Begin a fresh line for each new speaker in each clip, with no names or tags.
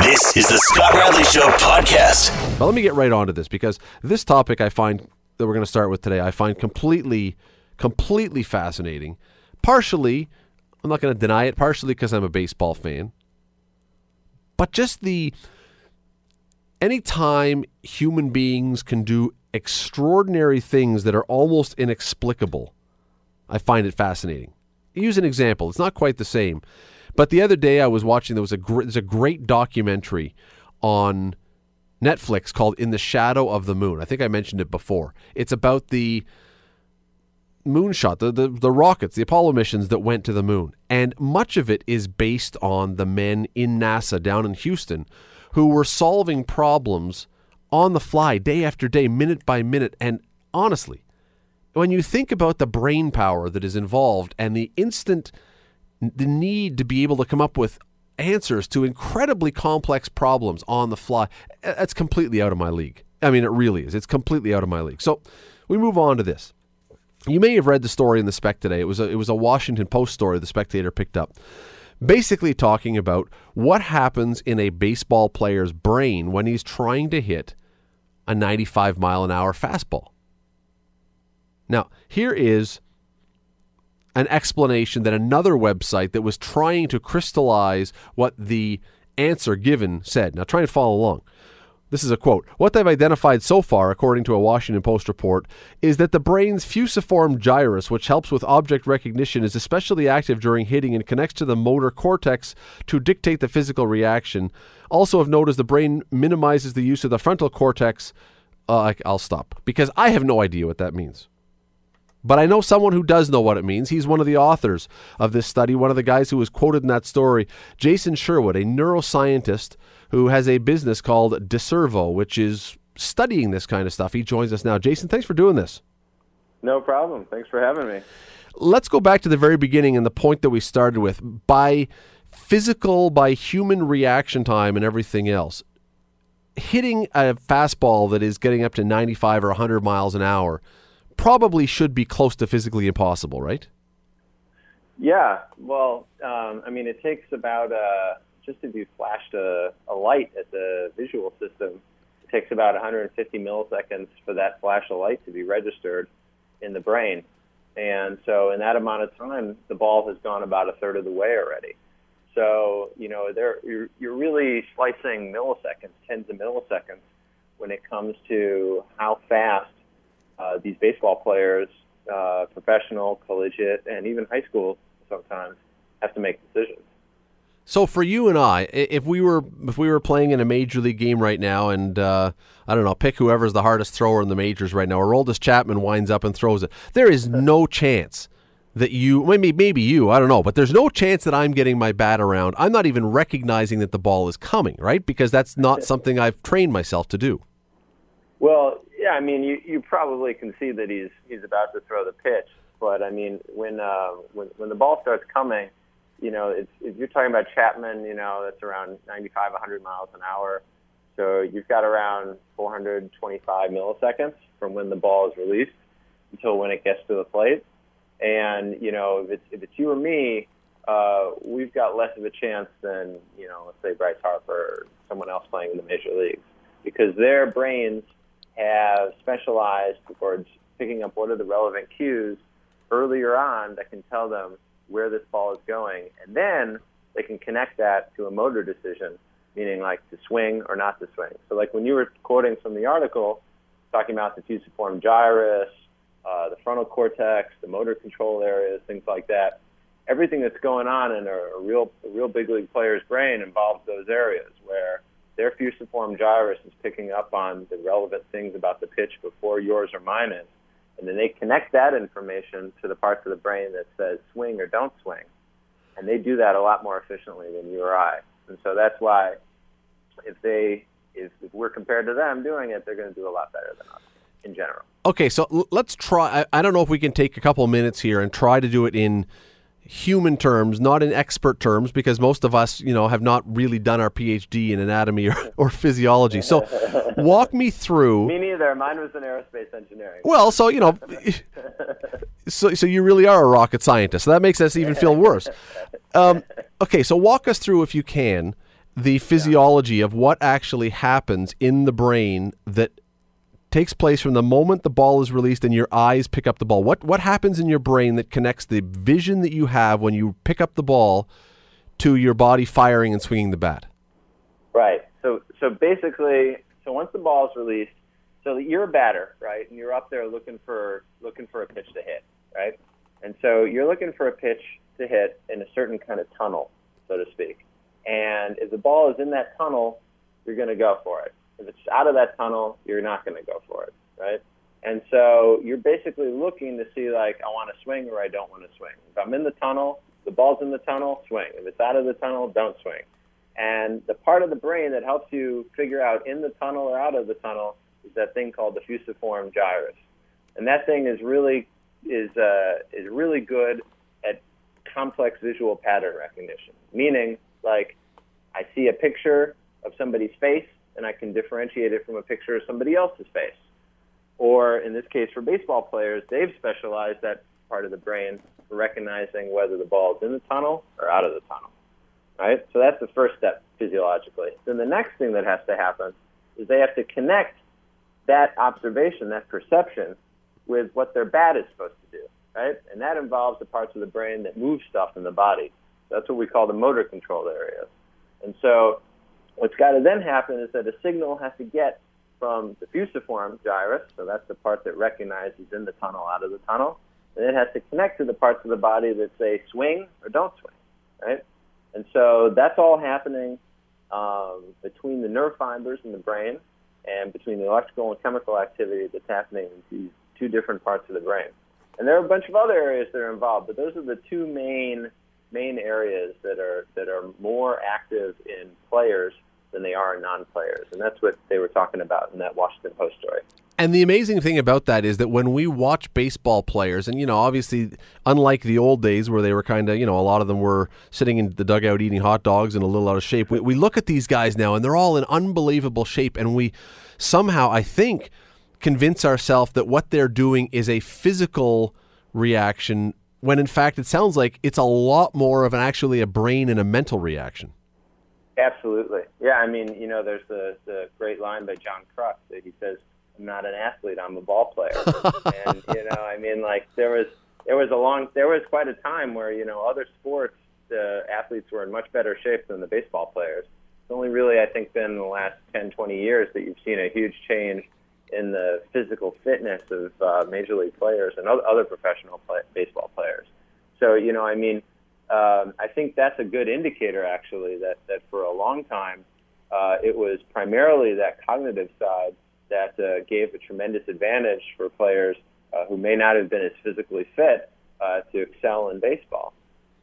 This is the Scott Radley Show podcast.
But let me get right onto this because this topic I find that we're going to start with today, I find completely, completely fascinating. Partially, I'm not going to deny it, partially because I'm a baseball fan. But just the anytime human beings can do extraordinary things that are almost inexplicable, I find it fascinating. Use an example. It's not quite the same. But the other day I was watching there was a gr- there's a great documentary on Netflix called In the Shadow of the Moon. I think I mentioned it before. It's about the moonshot, the, the, the rockets, the Apollo missions that went to the moon. And much of it is based on the men in NASA down in Houston who were solving problems on the fly, day after day, minute by minute. And honestly, when you think about the brain power that is involved and the instant the need to be able to come up with answers to incredibly complex problems on the fly, that's completely out of my league. I mean, it really is. It's completely out of my league. So we move on to this. You may have read the story in the Spec today. It was a, it was a Washington Post story the Spectator picked up, basically talking about what happens in a baseball player's brain when he's trying to hit a 95 mile an hour fastball. Now, here is an explanation that another website that was trying to crystallize what the answer given said. Now, try and follow along. This is a quote. What they've identified so far, according to a Washington Post report, is that the brain's fusiform gyrus, which helps with object recognition, is especially active during hitting and connects to the motor cortex to dictate the physical reaction. Also, of note is the brain minimizes the use of the frontal cortex. Uh, I'll stop because I have no idea what that means. But I know someone who does know what it means. He's one of the authors of this study, one of the guys who was quoted in that story, Jason Sherwin, a neuroscientist who has a business called Decervo, which is studying this kind of stuff. He joins us now. Jason, thanks for doing this.
No problem. Thanks for having me.
Let's go back to the very beginning and the point that we started with. By physical, by human reaction time and everything else, hitting a fastball that is getting up to 95 or 100 miles an hour probably should be close to physically impossible, right?
Yeah. Well, um, I mean, it takes about uh, just if you flashed a, a light at the visual system, it takes about 150 milliseconds for that flash of light to be registered in the brain. And so, in that amount of time, the ball has gone about a third of the way already. So, you know, there you're, you're really slicing milliseconds, tens of milliseconds, when it comes to how fast uh, these baseball players, uh, professional, collegiate, and even high school sometimes have to make decisions.
So for you and I, if we were if we were playing in a major league game right now, and uh, I don't know, pick whoever's the hardest thrower in the majors right now, Aroldis Chapman winds up and throws it. There is no chance that you maybe maybe you I don't know, but there's no chance that I'm getting my bat around. I'm not even recognizing that the ball is coming, right? Because that's not something I've trained myself to do.
Well, yeah, I mean, you you probably can see that he's he's about to throw the pitch, but I mean, when uh, when when the ball starts coming, you know, it's if you're talking about Chapman, you know, that's around 95, 100 miles an hour. So you've got around 425 milliseconds from when the ball is released until when it gets to the plate. And you know, if it's if it's you or me, uh, we've got less of a chance than you know, let's say Bryce Harper or someone else playing in the major leagues, because their brains have specialized towards picking up what are the relevant cues earlier on that can tell them where this ball is going. And then they can connect that to a motor decision, meaning like to swing or not to swing. So, like when you were quoting from the article, talking about the fusiform gyrus, uh, the frontal cortex, the motor control areas, things like that. Everything that's going on in a, a real, a real big league player's brain involves those areas where their fusiform gyrus is picking up on the relevant things about the pitch before yours or mine is. And then they connect that information to the parts of the brain that says swing or don't swing. And they do that a lot more efficiently than you or I. And so that's why if they if, if we're compared to them doing it, they're going to do a lot better than us in general.
Okay, so let's try. I, I don't know if we can take a couple of minutes here and try to do it in human terms, not in expert terms, because most of us, you know, have not really done our PhD in anatomy or, or physiology. So, walk me through.
Me neither. Mine was in aerospace engineering.
Well, so you know, so so you really are a rocket scientist. So that makes us even feel worse. Um, okay, so walk us through, if you can, the physiology of what actually happens in the brain that takes place from the moment the ball is released and your eyes pick up the ball. What what happens in your brain that connects the vision that you have when you pick up the ball to your body firing and swinging the bat?
Right. So so basically, so once the ball is released, so you're a batter, right, and you're up there looking for looking for a pitch to hit, right, and so you're looking for a pitch to hit in a certain kind of tunnel, so to speak, and if the ball is in that tunnel, you're going to go for it. If it's out of that tunnel, you're not going to go for it, right? And so you're basically looking to see like I want to swing or I don't want to swing. If I'm in the tunnel, the ball's in the tunnel, swing. If it's out of the tunnel, don't swing. And the part of the brain that helps you figure out in the tunnel or out of the tunnel is that thing called the fusiform gyrus. And that thing is really is uh, is really good at complex visual pattern recognition. Meaning, like I see a picture of somebody's face and I can differentiate it from a picture of somebody else's face. Or in this case, for baseball players, they've specialized that part of the brain for recognizing whether the ball is in the tunnel or out of the tunnel. Right? So that's the first step physiologically. Then the next thing that has to happen is they have to connect that observation, that perception, with what their bat is supposed to do. Right? And that involves the parts of the brain that move stuff in the body. That's what we call the motor control areas. And so what's got to then happen is that a signal has to get from the fusiform gyrus, so that's the part that recognizes in the tunnel, out of the tunnel, and it has to connect to the parts of the body that say swing or don't swing, right? And so that's all happening um, between the nerve fibers in the brain and between the electrical and chemical activity that's happening in these two different parts of the brain. And there are a bunch of other areas that are involved, but those are the two main main areas that are that are more active in players than they are non-players, and that's what they were talking about in that Washington Post story.
And the amazing thing about that is that when we watch baseball players, and you know, obviously, unlike the old days where they were kind of, you know, a lot of them were sitting in the dugout eating hot dogs and a little out of shape. We, we look at these guys now, and they're all in unbelievable shape, and we somehow, I think, convince ourselves that what they're doing is a physical reaction when in fact it sounds like it's a lot more of an actually a brain and a mental reaction.
Absolutely. Yeah, I mean, you know, there's the, the great line by John Kruk that he says, I'm not an athlete, I'm a ball player. and, you know, I mean, like, there was, there was a long, there was quite a time where, you know, other sports, the athletes were in much better shape than the baseball players. It's only really, I think, been in the last 10, 20 years that you've seen a huge change in the physical fitness of uh, major league players and other professional play, baseball players. So, you know, I mean, um, I think that's a good indicator, actually, that, that for a long time uh, it was primarily that cognitive side that uh, gave a tremendous advantage for players uh, who may not have been as physically fit uh, to excel in baseball.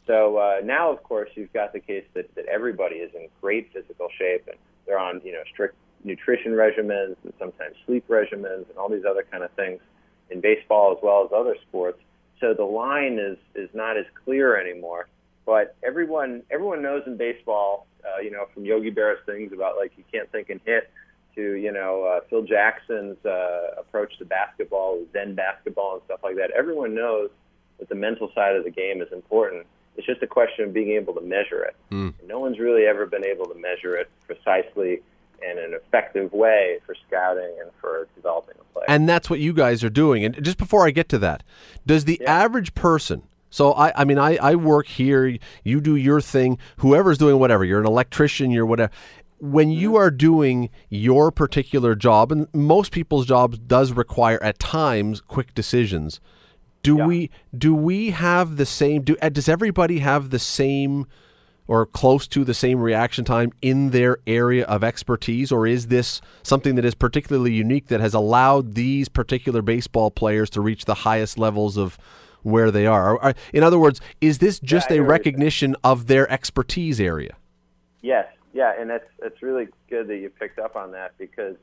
So uh, now, of course, you've got the case that, that everybody is in great physical shape and they're on, you know, strict nutrition regimens and sometimes sleep regimens and all these other kind of things in baseball as well as other sports. So the line is is not as clear anymore. But everyone everyone knows in baseball, uh, you know, from Yogi Berra's things about like you can't think and hit to you know uh, Phil Jackson's uh, approach to basketball, Zen basketball and stuff like that. Everyone knows that the mental side of the game is important. It's just a question of being able to measure it. Mm. No one's really ever been able to measure it precisely in an effective way for scouting and for developing a player.
And that's what you guys are doing. And just before I get to that, does the yeah. average person so I, I mean, I, I work here. You do your thing. Whoever's doing whatever. You're an electrician. You're whatever. When you mm-hmm. are doing your particular job, and most people's jobs does require at times quick decisions. Do yeah. we do we have the same? Do uh, does everybody have the same? or close to the same reaction time in their area of expertise? Or is this something that is particularly unique that has allowed these particular baseball players to reach the highest levels of where they are. In other words, is this just yeah, a recognition of their expertise area?
Yes, yeah, and that's that's really good that you picked up on that because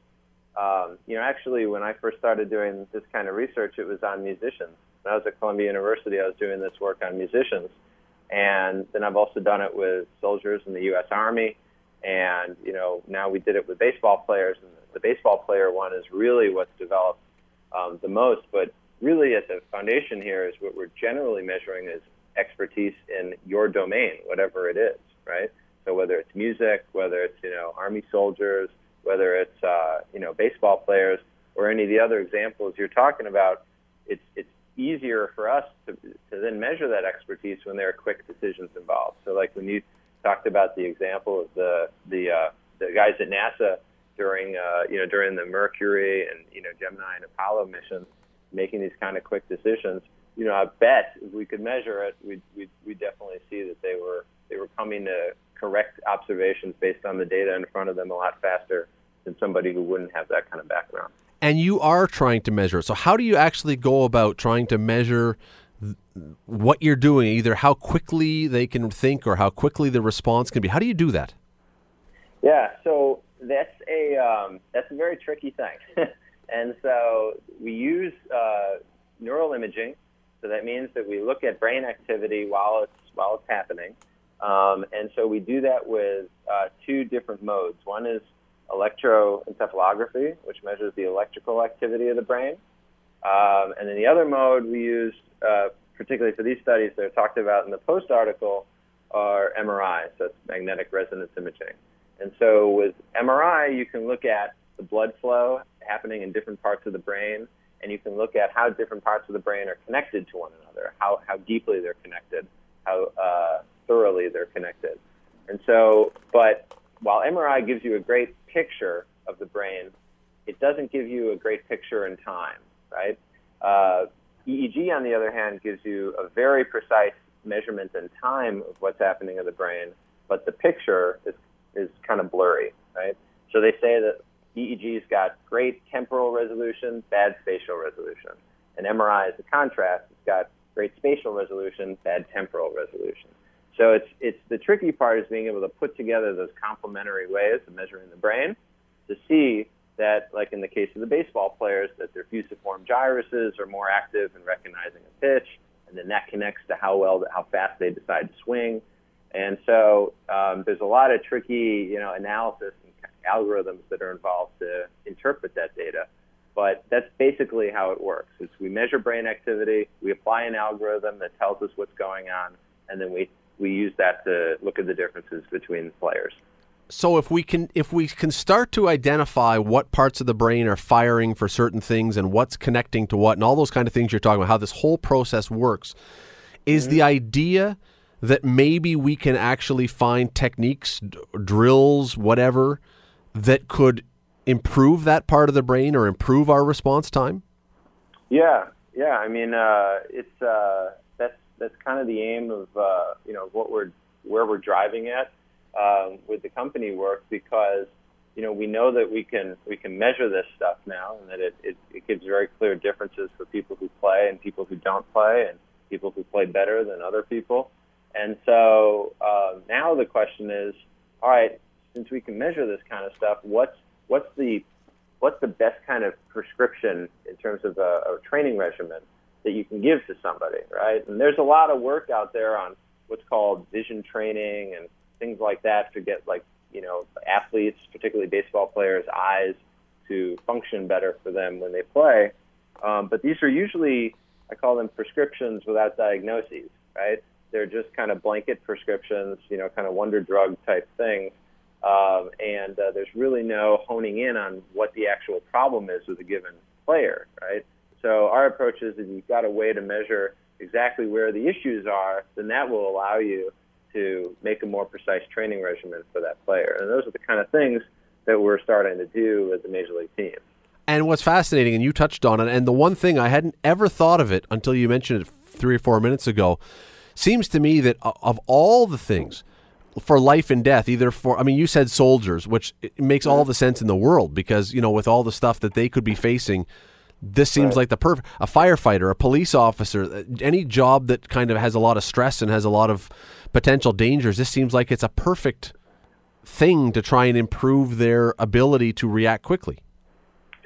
um, you know actually when I first started doing this kind of research, it was on musicians. When I was at Columbia University, I was doing this work on musicians, and then I've also done it with soldiers in the U.S. Army, and you know now we did it with baseball players, and the baseball player one is really what's developed um, the most, but really at the foundation here is what we're generally measuring is expertise in your domain, whatever it is, right? So whether it's music, whether it's you know army soldiers, whether it's uh, you know baseball players, or any of the other examples you're talking about, it's it's easier for us to, to then measure that expertise when there are quick decisions involved. So like when you talked about the example of the the uh, the guys at NASA during uh, you know during the Mercury and you know Gemini and Apollo missions, making these kind of quick decisions. You know, I bet if we could measure it, we'd we'd, we'd definitely see that they were they were coming to correct observations based on the data in front of them a lot faster than somebody who wouldn't have that kind of background.
And you are trying to measure it. So how do you actually go about trying to measure what you're doing, either how quickly they can think or how quickly the response can be? How do you do that?
Yeah, so that's a um, that's a very tricky thing, and so we use uh, neural imaging. So that means that we look at brain activity while it's while it's happening, um, and so we do that with uh, two different modes. One is electroencephalography, which measures the electrical activity of the brain, um, and then the other mode we use, uh, particularly for these studies that are talked about in the post article, are MRI, so it's magnetic resonance imaging. And so with MRI, you can look at the blood flow happening in different parts of the brain, and you can look at how different parts of the brain are connected to one another, how, how deeply they're connected, how uh, thoroughly they're connected. And so, but while MRI gives you a great picture of the brain, it doesn't give you a great picture in time, right? Uh, EEG, on the other hand, gives you a very precise measurement in time of what's happening in the brain, but the picture is is kind of blurry, right? So they say that EEG's got great temporal resolution, bad spatial resolution. And MRI is the contrast. It's got great spatial resolution, bad temporal resolution. So it's it's the tricky part is being able to put together those complementary ways of measuring the brain to see that, like in the case of the baseball players, that their fusiform gyruses are more active in recognizing a pitch, and then that connects to how well, how fast they decide to swing. And so um, there's a lot of tricky, you know, analysis algorithms that are involved to interpret that data. But that's basically how it works. Is we measure brain activity, we apply an algorithm that tells us what's going on, and then we, we use that to look at the differences between players.
So if we can if we can start to identify what parts of the brain are firing for certain things and what's connecting to what and all those kind of things you're talking about, how this whole process works, is mm-hmm. the idea that maybe we can actually find techniques, d- drills, whatever, that could improve that part of the brain or improve our response time?
Yeah, yeah. I mean, uh, it's uh, that's that's kind of the aim of uh, you know what we're where we're driving at um, with the company work because you know we know that we can we can measure this stuff now and that it, it, it gives very clear differences for people who play and people who don't play and people who play better than other people. And so uh, now the question is, all right, since we can measure this kind of stuff, what's what's the what's the best kind of prescription in terms of a, a training regimen that you can give to somebody, right? And there's a lot of work out there on what's called vision training and things like that to get like you know athletes, particularly baseball players, eyes to function better for them when they play. Um, but these are usually I call them prescriptions without diagnoses, right? They're just kind of blanket prescriptions, you know, kind of wonder drug type things. Um, and uh, there's really no honing in on what the actual problem is with a given player, right? So our approach is that you've got a way to measure exactly where the issues are, then that will allow you to make a more precise training regimen for that player. And those are the kind of things that we're starting to do as a major league team.
And what's fascinating, and you touched on it, and the one thing I hadn't ever thought of it until you mentioned it three or four minutes ago, seems to me that of all the things for life and death, either for, I mean, you said soldiers, which makes all the sense in the world because, you know, with all the stuff that they could be facing, this seems right. like the perfect, a firefighter, a police officer, uh, any job that kind of has a lot of stress and has a lot of potential dangers, this seems like it's a perfect thing to try and improve their ability to react quickly.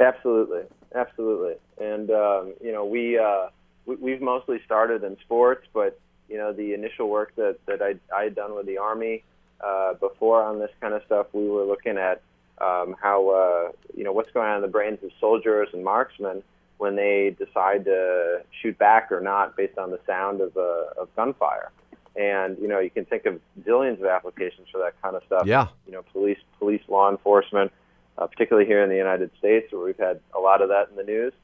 Absolutely. Absolutely. And, um, you know, we, uh, we, we've mostly started in sports, but you know, the initial work that, that I, I had done with the Army uh, before on this kind of stuff, we were looking at um, how, uh, you know, what's going on in the brains of soldiers and marksmen when they decide to shoot back or not based on the sound of, uh, of gunfire. And you know, you can think of zillions of applications for that kind of stuff.
Yeah.
You know, police, police, law enforcement, uh, particularly here in the United States, where we've had a lot of that in the news.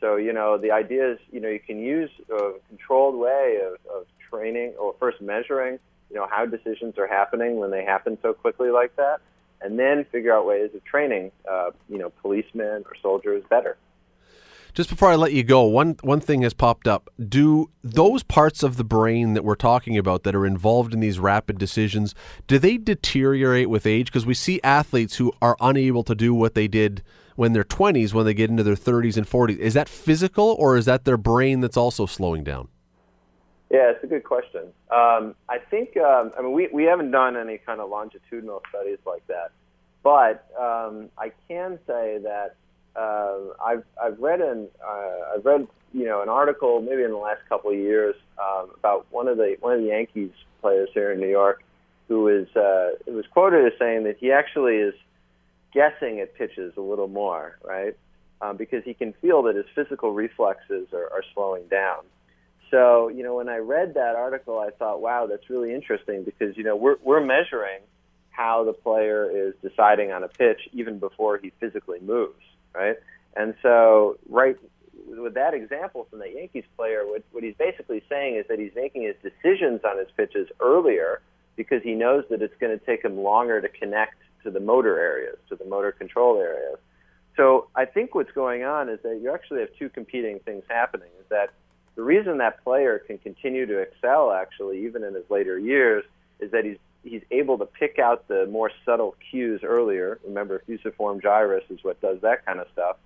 So you know, the idea is, you know, you can use a controlled way of, of training, or first measuring, you know, how decisions are happening when they happen so quickly like that, and then figure out ways of training, uh, you know, policemen or soldiers better.
Just before I let you go, one one thing has popped up. Do those parts of the brain that we're talking about that are involved in these rapid decisions, do they deteriorate with age? Because we see athletes who are unable to do what they did when they're 20s when they get into their 30s and 40s. Is that physical or is that their brain that's also slowing down?
Yeah, it's a good question. Um, I think, um, I mean, we, we haven't done any kind of longitudinal studies like that, but um, I can say that uh, I've I've read an uh, I've read you know an article maybe in the last couple of years um, about one of the one of the Yankees players here in New York who is uh, it was quoted as saying that he actually is guessing at pitches a little more, right? Um, because he can feel that his physical reflexes are, are slowing down. So, you know, when I read that article, I thought, wow, that's really interesting because, you know, we're, we're measuring how the player is deciding on a pitch even before he physically moves right? And so, right with that example from the Yankees player, what, what he's basically saying is that he's making his decisions on his pitches earlier because he knows that it's going to take him longer to connect to the motor areas, to the motor control areas. So I think what's going on is that you actually have two competing things happening. Is that the reason that player can continue to excel, actually, even in his later years, is that he's he's able to pick out the more subtle cues earlier. Remember, fusiform gyrus is what does that kind of stuff.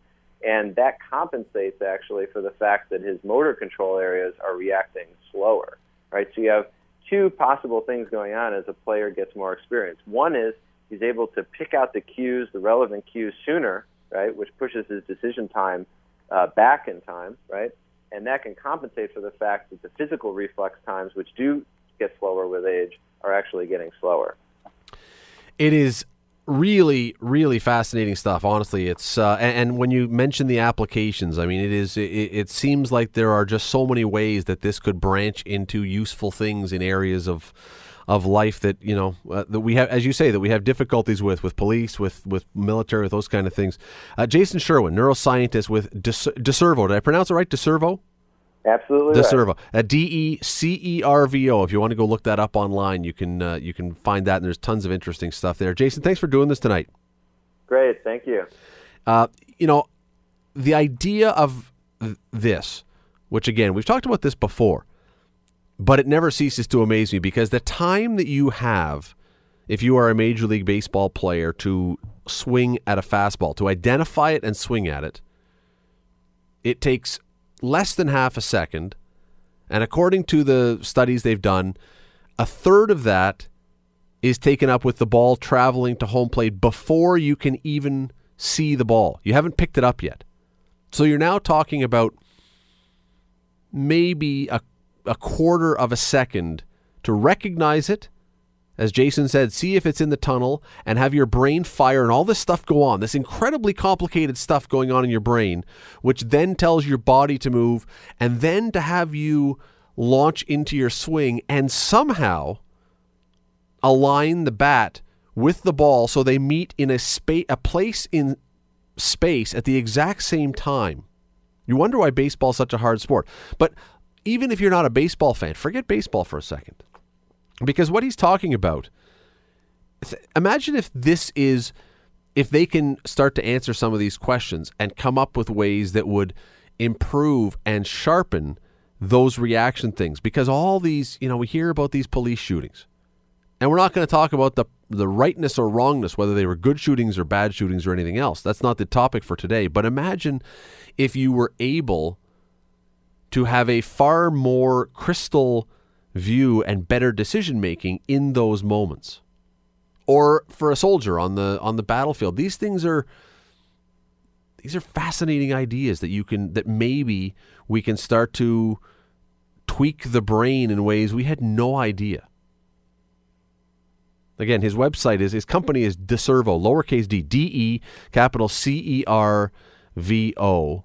And that compensates actually for the fact that his motor control areas are reacting slower, right? So you have two possible things going on as a player gets more experience. One is he's able to pick out the cues, the relevant cues sooner, right, which pushes his decision time uh, back in time, right? And that can compensate for the fact that the physical reflex times, which do get slower with age, are actually getting slower.
It is really really fascinating stuff honestly it's uh, and, and, when you mention the applications i mean it is it, it, seems like there are just so many ways that this could branch into useful things in areas of of life that you know uh, that we have as you say that we have difficulties with with police with with military with those kind of things uh, jason sherwin neuroscientist with decervo did i pronounce it right decervo
Absolutely.
Decervo. Right. D E C E R V O. If you want to go look that up online, you can uh, you can find that, and there's tons of interesting stuff there. Jason, thanks for doing this tonight.
Great, thank you.
Uh, you know, the idea of th- this, which again we've talked about this before, but it never ceases to amaze me because the time that you have, if you are a major league baseball player, to swing at a fastball, to identify it and swing at it, it takes less than half a second. And according to the studies they've done, a third of that is taken up with the ball traveling to home plate before you can even see the ball. You haven't picked it up yet. So you're now talking about maybe a, a quarter of a second to recognize it as Jason said, see if it's in the tunnel and have your brain fire and all this stuff go on, this incredibly complicated stuff going on in your brain, which then tells your body to move, and then to have you launch into your swing and somehow align the bat with the ball so they meet in a space a place in space at the exact same time. You wonder why baseball is such a hard sport. But even if you're not a baseball fan, forget baseball for a second. Because what he's talking about, imagine if this is, if they can start to answer some of these questions and come up with ways that would improve and sharpen those reaction things. Because all these, you know, we hear about these police shootings. And we're not going to talk about the the rightness or wrongness, whether they were good shootings or bad shootings or anything else. That's not the topic for today. But imagine if you were able to have a far more crystal view and better decision making in those moments. Or for a soldier on the on the battlefield. These things are these are fascinating ideas that you can that maybe we can start to tweak the brain in ways we had no idea. Again, his website is his company is Decervo, lowercase d, D E, capital C E R V O.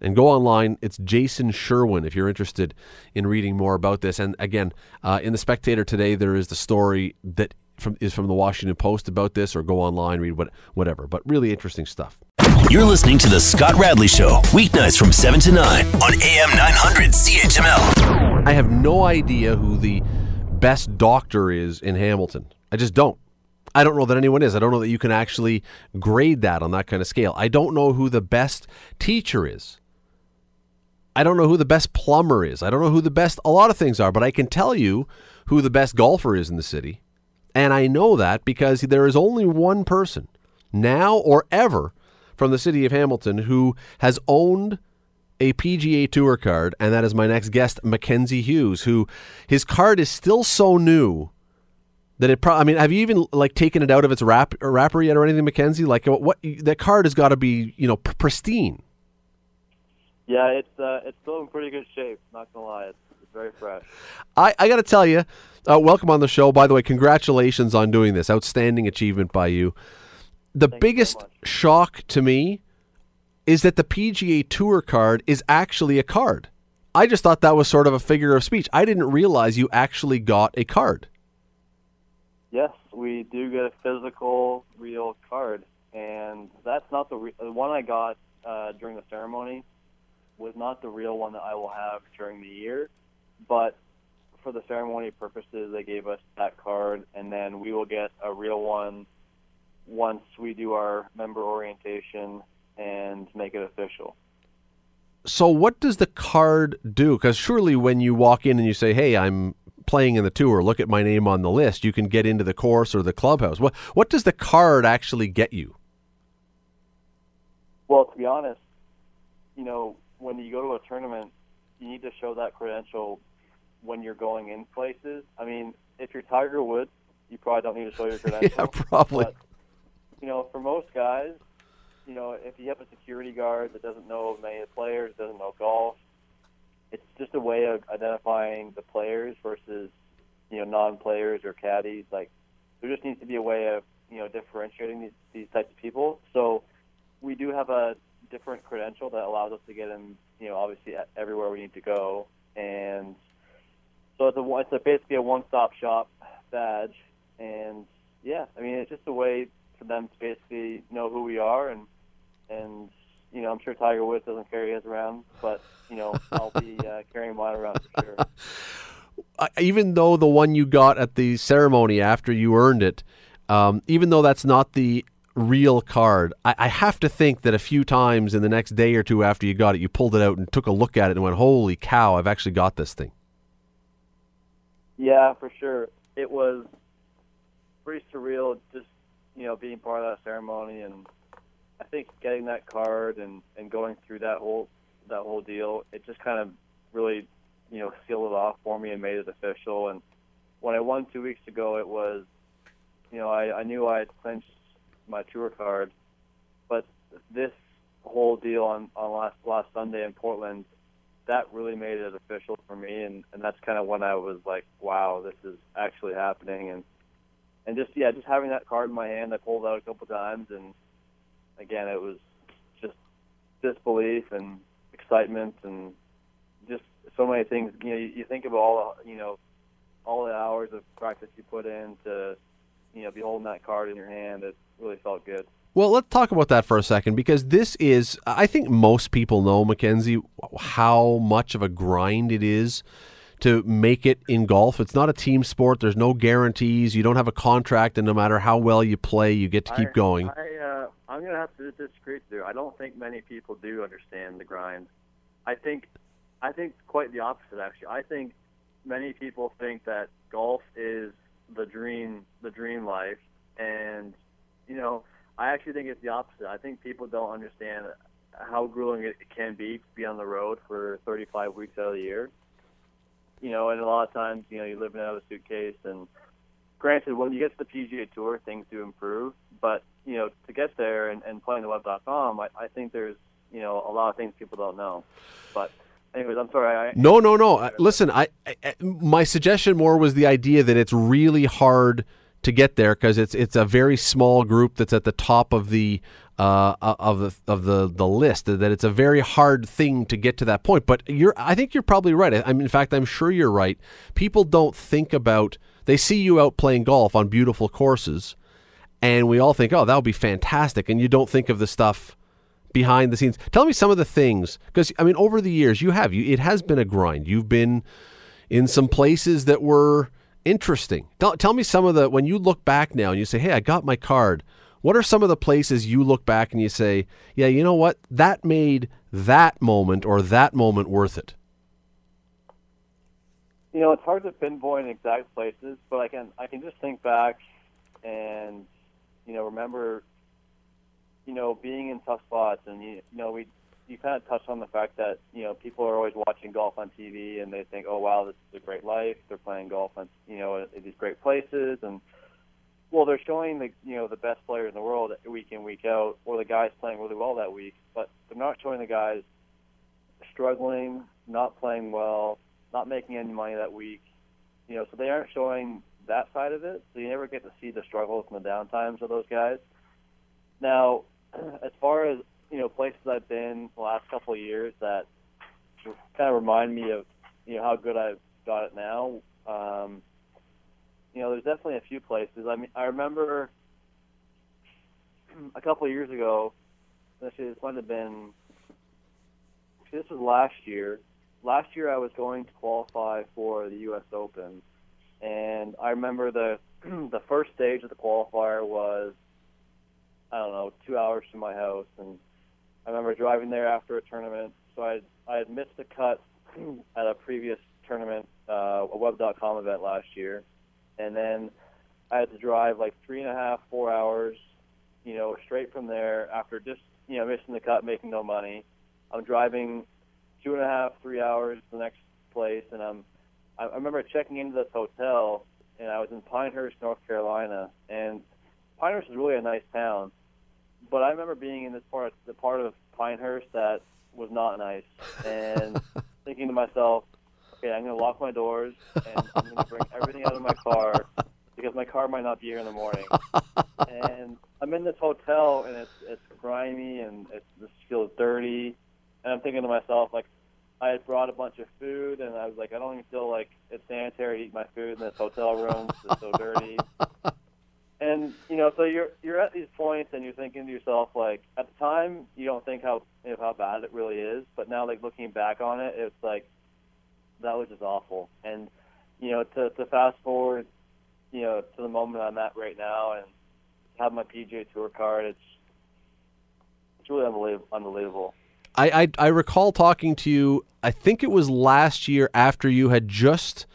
And go online. It's Jason Sherwin if you're interested in reading more about this. And again, uh, in the Spectator today, there is the story that from, is from the Washington Post about this, or go online, read what, whatever. But really interesting stuff.
You're listening to The Scott Radley Show, weeknights from 7 to 9 on AM 900 CHML.
I have no idea who the best doctor is in Hamilton. I just don't. I don't know that anyone is. I don't know that you can actually grade that on that kind of scale. I don't know who the best teacher is. I don't know who the best plumber is. I don't know who the best a lot of things are, but I can tell you who the best golfer is in the city. And I know that because there is only one person now or ever from the city of Hamilton who has owned a PGA Tour card, and that is my next guest, Mackenzie Hughes, who his card is still so new that it. Pro- I mean, have you even like taken it out of its wrap wrapper yet or anything, Mackenzie? Like what? what that card has got to be you know pristine.
Yeah, it's uh, it's still in pretty good shape. Not gonna lie, it's, it's very fresh.
I I got to tell you, uh, welcome on the show. By the way, congratulations on doing this. Outstanding achievement by you. The
Thank you so
biggest shock to me is that the PGA Tour card is actually a card. I just thought that was sort of a figure of speech. I didn't realize you actually got a card.
Yes, we do get a physical, real card, and that's not the re- the one I got uh, during the ceremony was not the real one that I will have during the year, but for the ceremony purposes, they gave us that card, and then we will get a real one once we do our member orientation and make it official.
So what does the card do? Because surely when you walk in and you say, "Hey, I'm playing in the tour. Look at my name on the list," you can get into the course or the clubhouse. What what does the card actually get you?
Well, to be honest, you know, when you go to a tournament, you need to show that credential when you're going in places. I mean, if you're Tiger Woods, you probably don't need to show your credential.
Yeah, probably.
But, you know, for most guys, you know, if you have a security guard that doesn't know many of the players, doesn't know golf, it's just a way of identifying the players versus, you know, non-players or caddies. Like, there just needs to be a way of, you know, differentiating these, these types of people. So we do have a different credential that allows us to get in, you know, obviously everywhere we need to go. And so it's a, it's a basically a one-stop shop badge. And yeah, I mean, it's just a way for them to basically know who we are and and you know I'm sure Tiger Woods doesn't carry his around, but you know I'll be uh, carrying mine around for sure.
even though the one you got at the ceremony after you earned it, um, even though that's not the real card, I, I have to think that a few times in the next day or two after you got it, you pulled it out and took a look at it and went, "Holy cow! I've actually got this thing."
Yeah, for sure. It was pretty surreal just, you know, being part of that ceremony and I think getting that card and, and going through that whole that whole deal, it just kind of really, you know, sealed it off for me and made it official and when I won two weeks ago it was you know, I, I knew I had clinched my tour card, but this whole deal on, on last last Sunday in Portland that really made it official for me and, and that's kind of when I was like, wow, this is actually happening and and just yeah, just having that card in my hand, I pulled out a couple times and again it was just disbelief and excitement and just so many things. You know, you, you think of all you know all the hours of practice you put in to you know be holding that card in your hand. It really felt good.
Well, let's talk about that for a second because this is, I think most people know, Mackenzie, how much of a grind it is to make it in golf. It's not a team sport. There's no guarantees. You don't have a contract, and no matter how well you play, you get to keep
I,
going.
I, uh, I'm going to have to disagree with you. I don't think many people do understand the grind. I think, I think quite the opposite. Actually, I think many people think that golf is the dream, the dream life, and you know, I actually think it's the opposite. I think people don't understand how grueling it can be to be on the road for 35 weeks out of the year. You know, and a lot of times, you know, you're living out of a suitcase. And granted, when you get to the PGA Tour, things do improve. But you know, to get there and, and playing the web.com, I, I think there's you know a lot of things people don't know. But anyways, I'm sorry. I,
No, no, no. Listen, I, I my suggestion more was the idea that it's really hard to get there because it's it's a very small group that's at the top of the uh, of the of the the list. That it's a very hard thing to get to that point. But you're, I think you're probably right. I mean, in fact, I'm sure you're right. People don't think about. They see you out playing golf on beautiful courses, and we all think, oh, that would be fantastic. And you don't think of the stuff behind the scenes. Tell me some of the things, because I mean, over the years, you have you. It has been a grind. You've been in some places that were interesting. Tell, me some of the when you look back now and you say, hey, I got my card. What are some of the places you look back and you say, yeah, you know what? That made that moment or that moment worth it.
You know, it's hard to pinpoint exact places, but I can I can just think back and you know remember you know being in tough spots and you, you know we you kind of touched on the fact that you know people are always watching golf on TV and they think oh wow this is a great life they're playing golf on you know at these great places and well they're showing the you know the best player in the world week in week out or the guys playing really well that week but they're not showing the guys struggling not playing well not making any money that week. You know, so they aren't showing that side of it. So you never get to see the struggles and the downtimes of those guys. Now, as far as you know, places I've been the last couple of years that kind of remind me of you know how good I've got it now. Um, you know, there's definitely a few places. I mean, I remember a couple of years ago. Actually, this might have been. This was last year last year I was going to qualify for the U.S. Open, and I remember the the first stage of the qualifier was I don't know two hours from my house, and I remember driving there after a tournament. So I I had missed the cut at a previous tournament, uh, a Web.com event last year, and then I had to drive like three and a half, four hours, you know, straight from there after just you know missing the cut, making no money. I'm driving two and a half, three hours to the next place, and I'm. I, I remember checking into this hotel, and I was in Pinehurst, North Carolina, and Pinehurst is really a nice town, but I remember being in this part, the part of Pinehurst that was not nice, and thinking to myself, okay, I'm going to lock my doors and I'm going to bring everything out of my car because my car might not be here in the morning. and I'm in this hotel and it's it's grimy and it just feels dirty and I'm thinking to myself, like, I had brought a bunch of food, and I was like, I don't even feel like it's sanitary to eat my food in this hotel room. It's so dirty. And you know, so you're you're at these points, and you're thinking to yourself, like, at the time, you don't think how you know, how bad it really is, but now, like looking back on it, it's like that was just awful. And you know, to to fast forward, you know, to the moment I'm at right now, and have my PGA Tour card, it's it's really unbelievable. unbelievable.
I, I, I recall talking to you. I think it was last year after you had just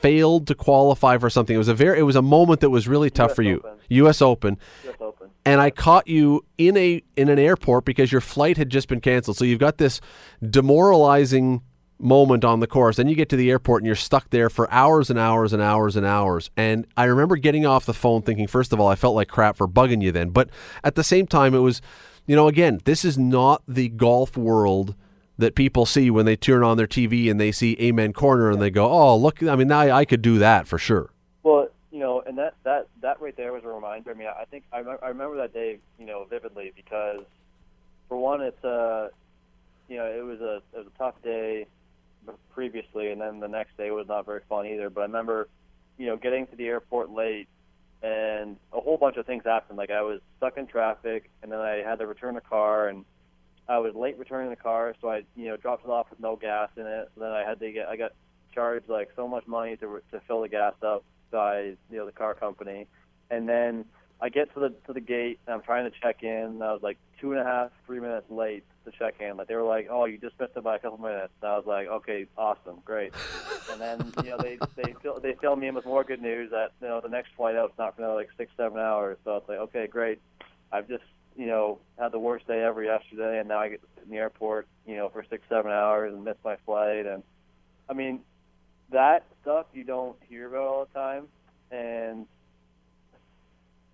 failed to qualify for something. It was a very it was a moment that was really tough
US
for you.
Open.
U.S. Open.
US Open.
And I caught you in a in an airport because your flight had just been canceled. So you've got this demoralizing moment on the course. Then you get to the airport and you're stuck there for hours and hours and hours and hours. And I remember getting off the phone thinking, first of all, I felt like crap for bugging you then. But at the same time, it was you know, again, this is not the golf world that people see when they turn on their TV and they see Amen Corner and they go, "Oh, look! I mean, I, I could do that for sure."
Well, you know, and that that that right there was a reminder. I mean, I think I, I remember that day, you know, vividly because, for one, it's a, you know, it was a it was a tough day previously, and then the next day was not very fun either. But I remember, you know, getting to the airport late and a whole bunch of things happened. Like I was stuck in traffic, and then I had to return the car, and I was late returning the car, so I you know dropped it off with no gas in it. Then I had to get I got charged like so much money to to fill the gas up by you know the car company, and then I get to the to the gate and I'm trying to check in. And I was like two and a half, three minutes late to check in. Like they were like, "Oh, you just missed it by a couple minutes." And I was like, "Okay, awesome, great." and then you know they they fill, they fill me in with more good news that you know the next flight out's not for another like six seven hours. So it's like, okay, great. I've just you know had the worst day ever yesterday, and now I get to sit in the airport you know for six seven hours and miss my flight. And I mean that stuff you don't hear about all the time, and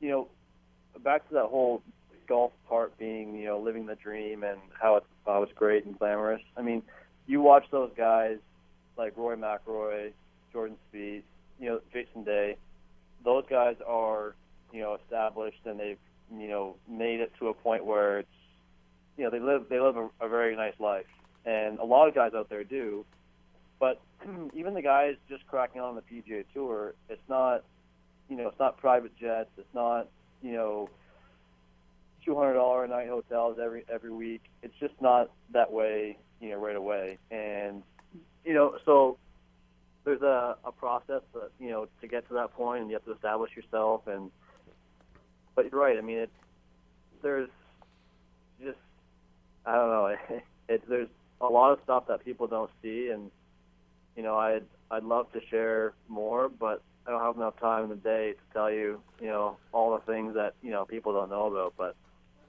you know, back to that whole golf part being, you know, living the dream and how it's how it's great and glamorous. I mean, you watch those guys like Rory McIlroy, Jordan Spieth, you know, Jason Day. Those guys are, you know, established and they've you know made it to a point where it's you know they live they live a, a very nice life, and a lot of guys out there do. But even the guys just cracking on the PGA Tour, it's not you know it's not private jets, it's not you know two hundred dollar a night hotels every every week. It's just not that way you know right away, and you know so there's a, a process that you know to get to that point, and you have to establish yourself. And but you're right. I mean, it's there's just I don't know. It's there's a lot of stuff that people don't see, and you know I'd I'd love to share more, but I don't have enough time in the day to tell you you know all the things that you know people don't know about. But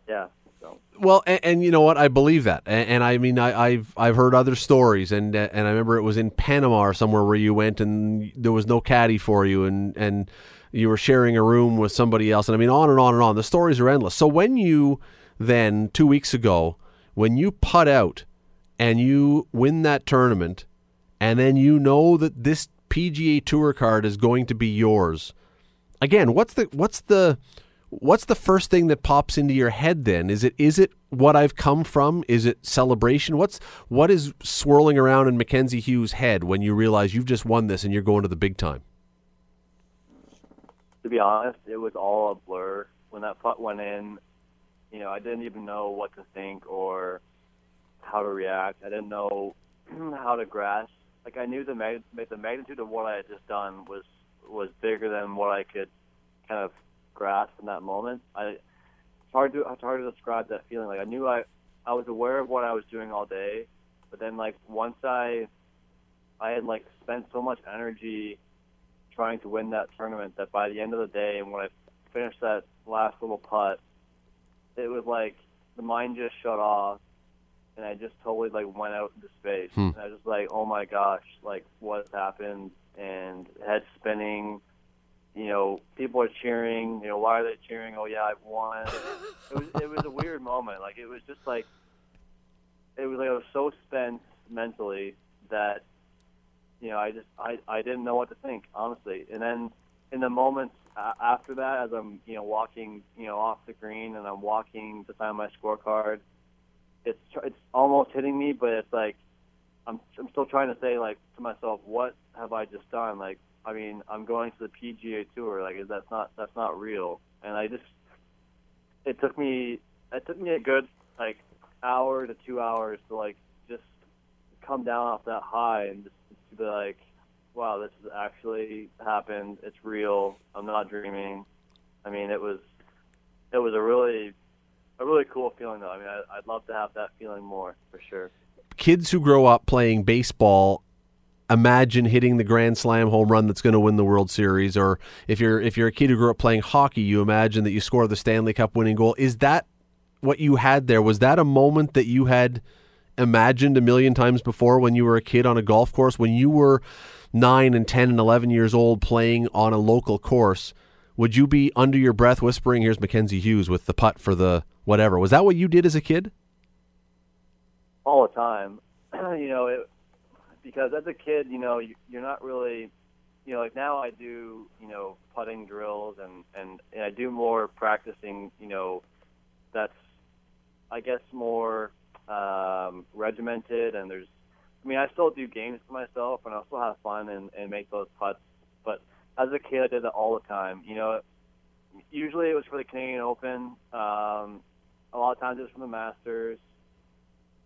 yeah. So.
Well, and, and, you know what? I believe that, and, and I mean, I, have I've heard other stories, and uh, and I remember it was in Panama or somewhere where you went, and there was no caddy for you, and and you were sharing a room with somebody else, and I mean, on and on and on. The stories are endless. So when you then two weeks ago, when you putt out and you win that tournament, and then you know that this PGA Tour card is going to be yours. Again, what's the what's the what's the first thing that pops into your head then is it is it what i've come from is it celebration what's what is swirling around in mackenzie hughes head when you realize you've just won this and you're going to the big time
to be honest it was all a blur when that putt went in you know i didn't even know what to think or how to react i didn't know how to grasp like i knew the mag- the magnitude of what i had just done was was bigger than what i could kind of grasp in that moment. I it's hard to it's hard to describe that feeling. Like I knew I I was aware of what I was doing all day, but then like once I I had like spent so much energy trying to win that tournament that by the end of the day and when I finished that last little putt, it was like the mind just shut off and I just totally like went out into space. Hmm. And I was just like, oh my gosh, like what happened? And head spinning, you know, people are cheering. You know, why are they cheering? Oh yeah, I've won. it was it was a weird moment. Like it was just like it was like I was so spent mentally that you know I just I I didn't know what to think honestly. And then in the moments after that, as I'm you know walking you know off the green and I'm walking to sign my scorecard, it's it's almost hitting me, but it's like I'm I'm still trying to say like to myself, what have I just done? Like I mean, I'm going to the PGA Tour. Like that's not that's not real. And I just it took me it took me a good like hour to two hours to like just come down off that high and just be like, wow, this has actually happened. It's real. I'm not dreaming. I mean, it was it was a really a really cool feeling though. I mean, I, I'd love to have that feeling more for sure.
Kids who grow up playing baseball imagine hitting the grand slam home run that's going to win the World Series or if you're if you're a kid who grew up playing hockey you imagine that you score the Stanley Cup winning goal is that what you had there was that a moment that you had imagined a million times before when you were a kid on a golf course when you were 9 and 10 and 11 years old playing on a local course would you be under your breath whispering here's Mackenzie Hughes with the putt for the whatever was that what you did as a kid?
All the time. You know it because as a kid, you know, you, you're not really, you know, like now I do, you know, putting drills and and, and I do more practicing, you know, that's, I guess, more um, regimented and there's, I mean, I still do games for myself and I still have fun and, and make those putts, but as a kid, I did that all the time. You know, usually it was for the Canadian Open. Um, a lot of times it was for the Masters,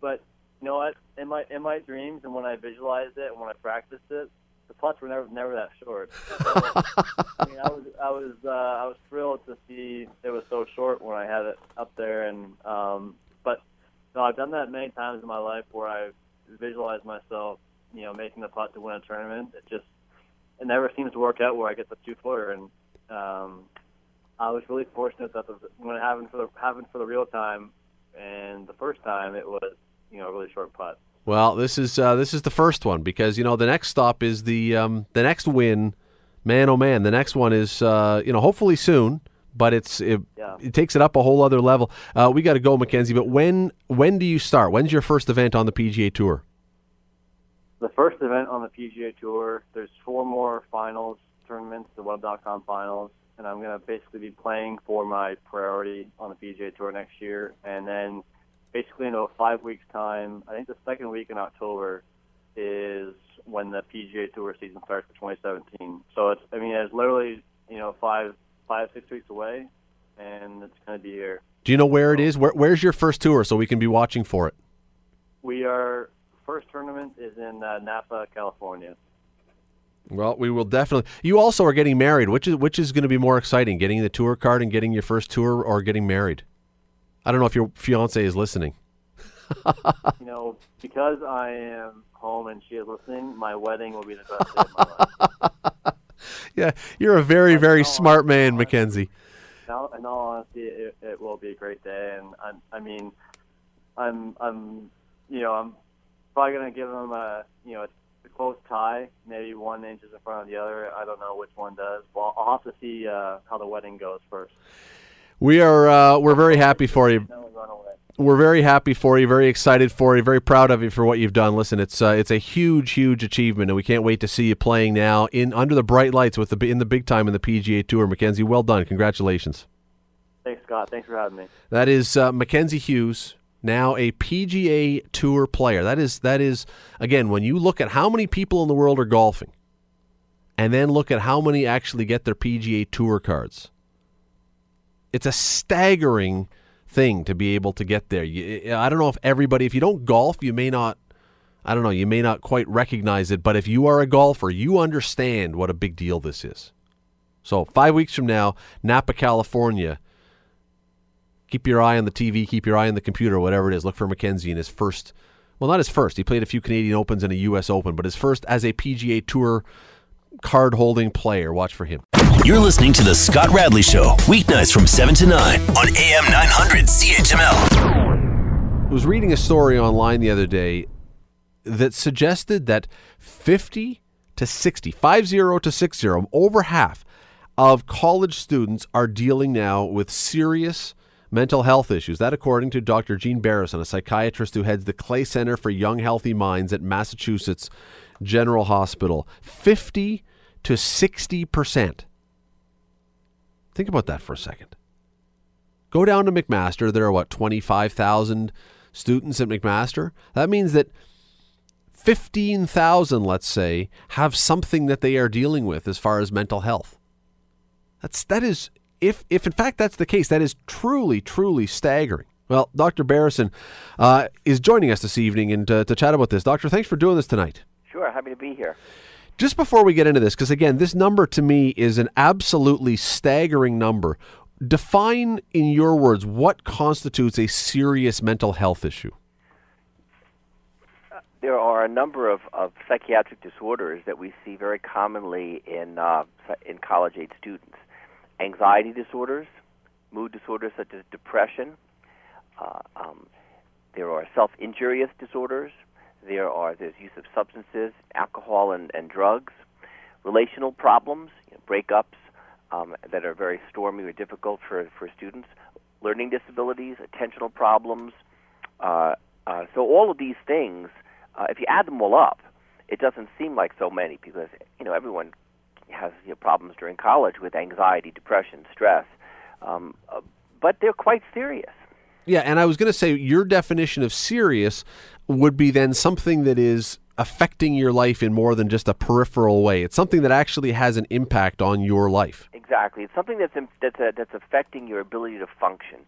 but you know what? In my in my dreams and when I visualized it and when I practiced it, the putts were never never that short. So, I mean, I was I was uh, I was thrilled to see it was so short when I had it up there, and um, no, I've done that many times in my life where I visualized myself, you know, making the putt to win a tournament. It just it never seems to work out where I get the two footer, and um, I was really fortunate that the, when it happened for the happened for the real time, and the first time it was you know a really short putt.
Well, this is uh, this is the first one because you know the next stop is the um, the next win. Man, oh man, the next one is uh, you know hopefully soon, but it's it, yeah. it takes it up a whole other level. Uh, we got to go, Mackenzie. But when when do you start? When's your first event on the PGA Tour?
The first event on the PGA Tour. There's four more finals tournaments, the Web.com finals, and I'm going to basically be playing for my priority on the PGA Tour next year. And then basically in about five weeks' time, I think the second week in October is when the PGA Tour season starts for 2017. So it's, I mean, it's literally, you know, five, five, six weeks away, and it's going to be here.
Do you know where it is? Where, where's your first tour so we can be watching for it?
We are first tournament is in uh, Napa, California.
Well, we will definitely. You also are getting married. Which is which is going to be more exciting, getting the tour card and getting your first tour, or getting married? I don't know if your fiance is listening.
you know, because I am home and she is listening, my wedding will be the best day of my life.
yeah, you're a very very smart man, Mackenzie.
Now, in all honesty, it, it will be a great day, and I, I mean, I'm I'm you know I'm probably gonna give him a you know a close tie, maybe one inches in front of the other. I don't know which one does. Well, I'll have to see uh, how the wedding goes first.
We are uh, we're very happy for you. We're very happy for you, very excited for you, very proud of you for what you've done. Listen, it's uh, it's a huge, huge achievement, and we can't wait to see you playing now in under the bright lights with the in the big time in the PGA Tour. Mackenzie, well done, congratulations.
Thanks, Scott. Thanks for having me.
That is uh, Mackenzie Hughes, now a PGA Tour player. That is that is again when you look at how many people in the world are golfing, and then look at how many actually get their PGA Tour cards. It's a staggering thing to be able to get there. I don't know if everybody, if you don't golf, you may not. I don't know. You may not quite recognize it, but if you are a golfer, you understand what a big deal this is. So five weeks from now, Napa, California keep your eye on the TV, keep your eye on the computer, whatever it is. Look for Mackenzie in his first, well, not his first. He played a few Canadian Opens and a U.S. Open, but his first as a PGA Tour card holding player. Watch for him.
You're listening to The Scott Radley Show, weeknights from 7 to 9 on AM 900 CHML.
I was reading a story online the other day that suggested that 50 to 60, 50 to 60, over half of college students are dealing now with serious mental health issues. That, according to Dr. Gene Beresin, a psychiatrist who heads the Clay Center for Young Healthy Minds at Massachusetts General Hospital. 50 to 60%. Think about that for a second. Go down to McMaster. There are, what, 25,000 students at McMaster? That means that 15,000, let's say, have something that they are dealing with as far as mental health. That's, that is if, if in fact that's the case, that is truly, truly staggering. Well, Dr. Beresin uh, is joining us this evening and uh, to chat about this. Doctor, thanks for doing this tonight.
Sure, happy to be here.
Just before we get into this, because again, this number to me is an absolutely staggering number. Define, in your words, what constitutes a serious mental health issue.
There are a number of, of psychiatric disorders that we see very commonly in uh, in college age students anxiety disorders, mood disorders such as depression. Uh, um, there are self-injurious disorders. There are there's use of substances, alcohol, and, and drugs. Relational problems, you know, breakups um, that are very stormy or difficult for for students. Learning disabilities, attentional problems. Uh, uh, so all of these things, uh, if you add them all up, it doesn't seem like so many because you know everyone has you know, problems during college with anxiety, depression, stress, um, uh, but they're quite serious.
Yeah, and I was going to say your definition of serious would be then something that is affecting your life in more than just a peripheral way. It's something that actually has an impact on your life.
Exactly, it's something that's that's a, that's affecting your ability to function.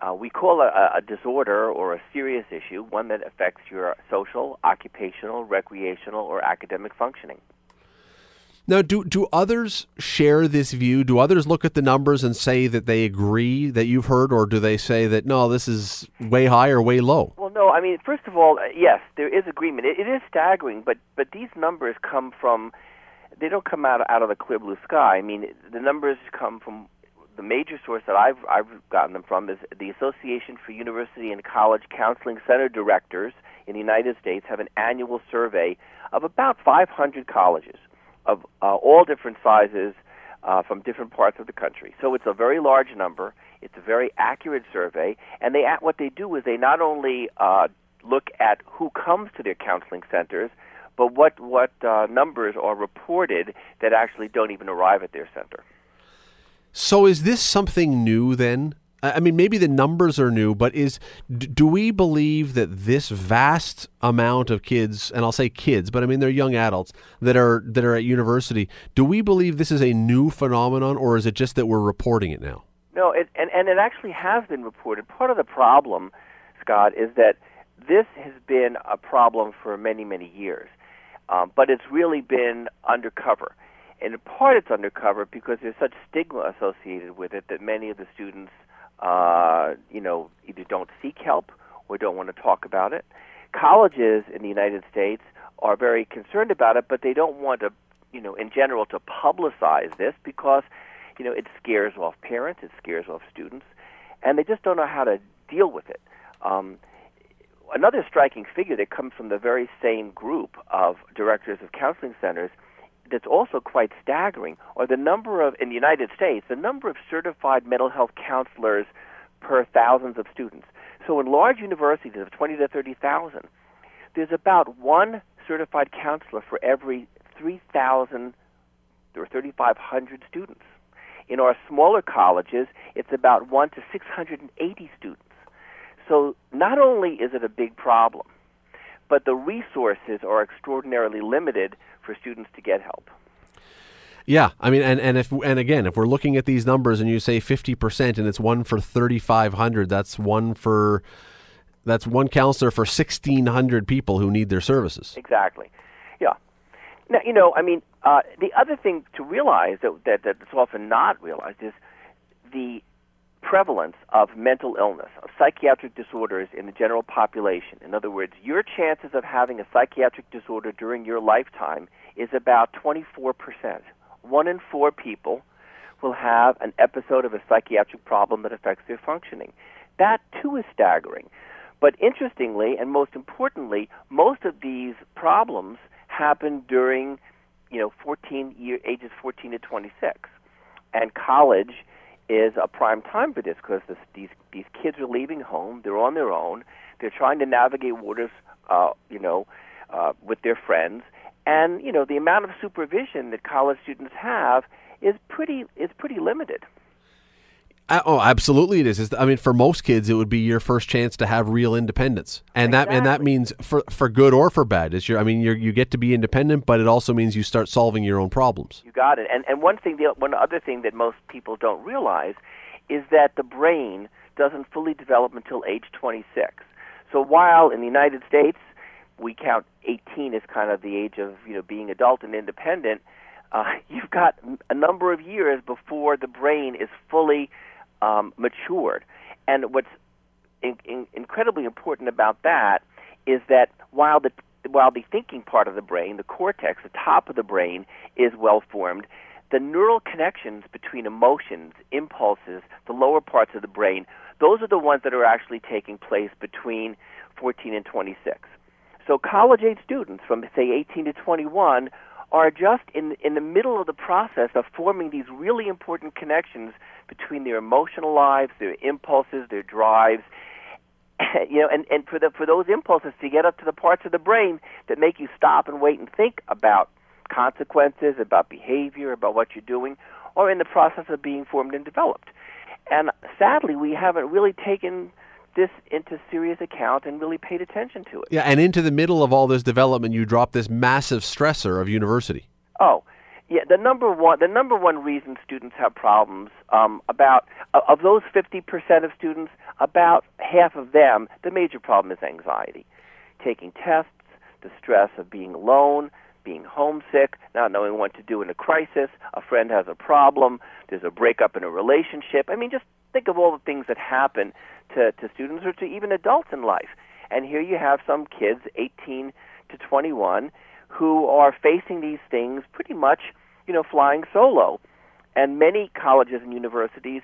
Uh, we call a, a disorder or a serious issue one that affects your social, occupational, recreational, or academic functioning.
Now, do do others share this view? Do others look at the numbers and say that they agree that you've heard, or do they say that no, this is way high or way low?
Well, no. I mean, first of all, yes, there is agreement. It, it is staggering, but but these numbers come from they don't come out out of the clear blue sky. I mean, the numbers come from the major source that I've I've gotten them from is the Association for University and College Counseling Center Directors in the United States have an annual survey of about 500 colleges of uh, all different sizes uh, from different parts of the country. So it's a very large number. It's a very accurate survey, and they what they do is they not only uh, look at who comes to their counseling centers, but what what uh, numbers are reported that actually don't even arrive at their center.
So is this something new then? I mean, maybe the numbers are new, but is do we believe that this vast amount of kids, and I'll say kids, but I mean they're young adults that are that are at university, do we believe this is a new phenomenon, or is it just that we're reporting it now?
No, it, and and it actually has been reported. Part of the problem, Scott, is that this has been a problem for many many years, um, but it's really been undercover. And in part, it's undercover because there's such stigma associated with it that many of the students, uh, you know, either don't seek help or don't want to talk about it. Colleges in the United States are very concerned about it, but they don't want to, you know, in general, to publicize this because, you know, it scares off parents, it scares off students, and they just don't know how to deal with it. Um, another striking figure that comes from the very same group of directors of counseling centers that's also quite staggering are the number of in the United States the number of certified mental health counselors per thousands of students. So in large universities of 20 to 30,000, there's about one certified counselor for every 3,000 or 3,500 students. In our smaller colleges, it's about 1 to 680 students. So not only is it a big problem, but the resources are extraordinarily limited for students to get help.
Yeah, I mean, and and if and again, if we're looking at these numbers and you say fifty percent, and it's one for thirty five hundred, that's one for that's one counselor for sixteen hundred people who need their services.
Exactly. Yeah. Now, you know, I mean, uh, the other thing to realize that, that that's often not realized is the prevalence of mental illness, of psychiatric disorders in the general population. In other words, your chances of having a psychiatric disorder during your lifetime is about 24%. One in four people will have an episode of a psychiatric problem that affects their functioning. That too is staggering. But interestingly, and most importantly, most of these problems happen during, you know, 14 year ages 14 to 26, and college is a prime time for this because these these kids are leaving home. They're on their own. They're trying to navigate waters, uh, you know, uh, with their friends, and you know the amount of supervision that college students have is pretty is pretty limited.
Uh, oh, absolutely, it is. It's, I mean, for most kids, it would be your first chance to have real independence, and that and that means for for good or for bad. It's your. I mean, you you get to be independent, but it also means you start solving your own problems.
You got it. And and one thing, the one other thing that most people don't realize is that the brain doesn't fully develop until age 26. So while in the United States we count 18 as kind of the age of you know being adult and independent, uh, you've got a number of years before the brain is fully um, matured. And what's in, in, incredibly important about that is that while the while the thinking part of the brain, the cortex, the top of the brain, is well formed, the neural connections between emotions, impulses, the lower parts of the brain, those are the ones that are actually taking place between 14 and 26. So college age students from say 18 to 21 are just in in the middle of the process of forming these really important connections between their emotional lives, their impulses, their drives, you know, and, and for the for those impulses to get up to the parts of the brain that make you stop and wait and think about consequences, about behavior, about what you're doing, or in the process of being formed and developed. And sadly, we haven't really taken this into serious account and really paid attention to it.
Yeah, and into the middle of all this development, you drop this massive stressor of university.
Oh, yeah. The number one, the number one reason students have problems um, about of those fifty percent of students, about half of them, the major problem is anxiety, taking tests, the stress of being alone, being homesick, not knowing what to do in a crisis. A friend has a problem. There's a breakup in a relationship. I mean, just think of all the things that happen to, to students or to even adults in life. And here you have some kids, 18 to 21, who are facing these things pretty much, you know, flying solo. And many colleges and universities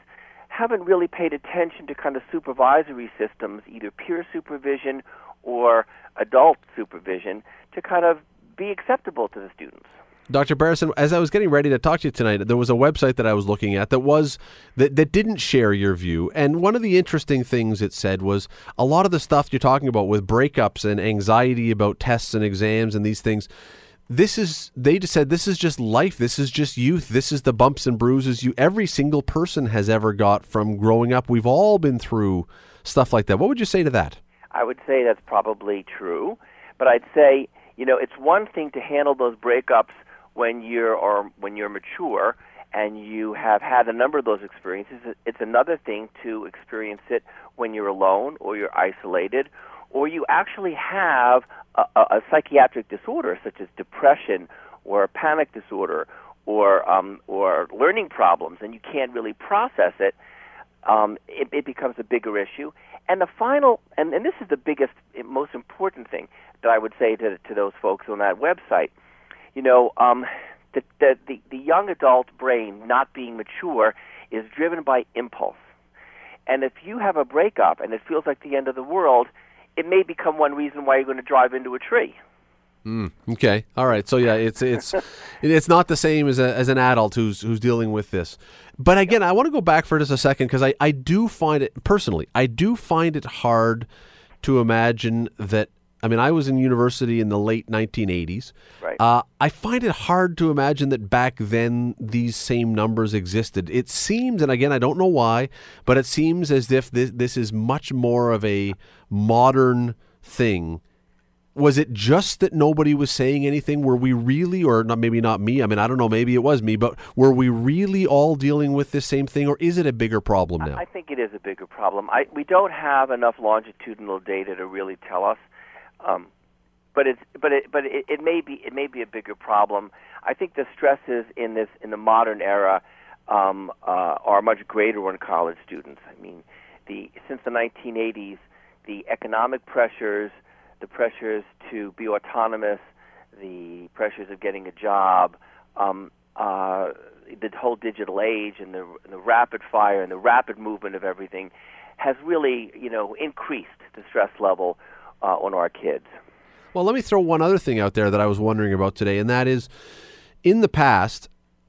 haven't really paid attention to kind of supervisory systems, either peer supervision or adult supervision, to kind of be acceptable to the students.
Dr. Beresin, as I was getting ready to talk to you tonight, there was a website that I was looking at that was that, that didn't share your view. And one of the interesting things it said was a lot of the stuff you're talking about with breakups and anxiety about tests and exams and these things, this is they just said this is just life. This is just youth. This is the bumps and bruises you every single person has ever got from growing up. We've all been through stuff like that. What would you say to that?
I would say that's probably true, but I'd say you know it's one thing to handle those breakups when you're or when you're mature and you have had a number of those experiences. It's another thing to experience it when you're alone or you're isolated or you actually have a, a, a psychiatric disorder such as depression or a panic disorder or um, or learning problems and you can't really process it. Um, it, it becomes a bigger issue. And the final, and, and this is the biggest, most important thing that I would say to, to those folks on that website. You know, um, the, the, the, the young adult brain not being mature is driven by impulse. And if you have a breakup and it feels like the end of the world, it may become one reason why you're going to drive into a tree.
Mm, okay. All right. So yeah, it's it's it's not the same as a, as an adult who's who's dealing with this. But again, I want to go back for just a second because I, I do find it personally, I do find it hard to imagine that I mean, I was in university in the late 1980s.
Right.
Uh, I find it hard to imagine that back then these same numbers existed. It seems, and again, I don't know why, but it seems as if this, this is much more of a modern thing was it just that nobody was saying anything? Were we really, or not, maybe not me? I mean, I don't know. Maybe it was me, but were we really all dealing with this same thing, or is it a bigger problem now?
I think it is a bigger problem. I, we don't have enough longitudinal data to really tell us, um, but it's but it but it, it may be it may be a bigger problem. I think the stresses in this in the modern era um, uh, are much greater on college students. I mean, the since the 1980s, the economic pressures the pressures to be autonomous, the pressures of getting a job, um, uh, the whole digital age and the, the rapid fire and the rapid movement of everything has really, you know, increased the stress level uh, on our kids.
Well, let me throw one other thing out there that I was wondering about today, and that is in the past,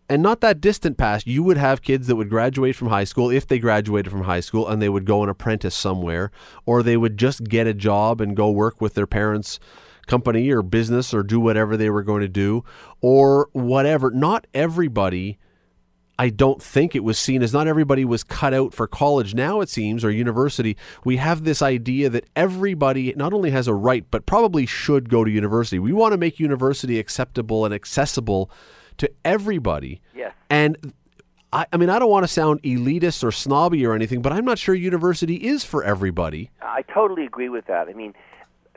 and not that distant past, you would have kids that would graduate from high school if they graduated from high school and they would go and apprentice somewhere, or they would just get a job and go work with their parents' company or business or do whatever they were going to do, or whatever. Not everybody. I don't think it was seen as not everybody was cut out for college now, it seems, or university. We have this idea that everybody not only has a right, but probably should go to university. We want to make university acceptable and accessible to everybody.
Yes.
And I, I mean, I don't want to sound elitist or snobby or anything, but I'm not sure university is for everybody.
I totally agree with that. I mean,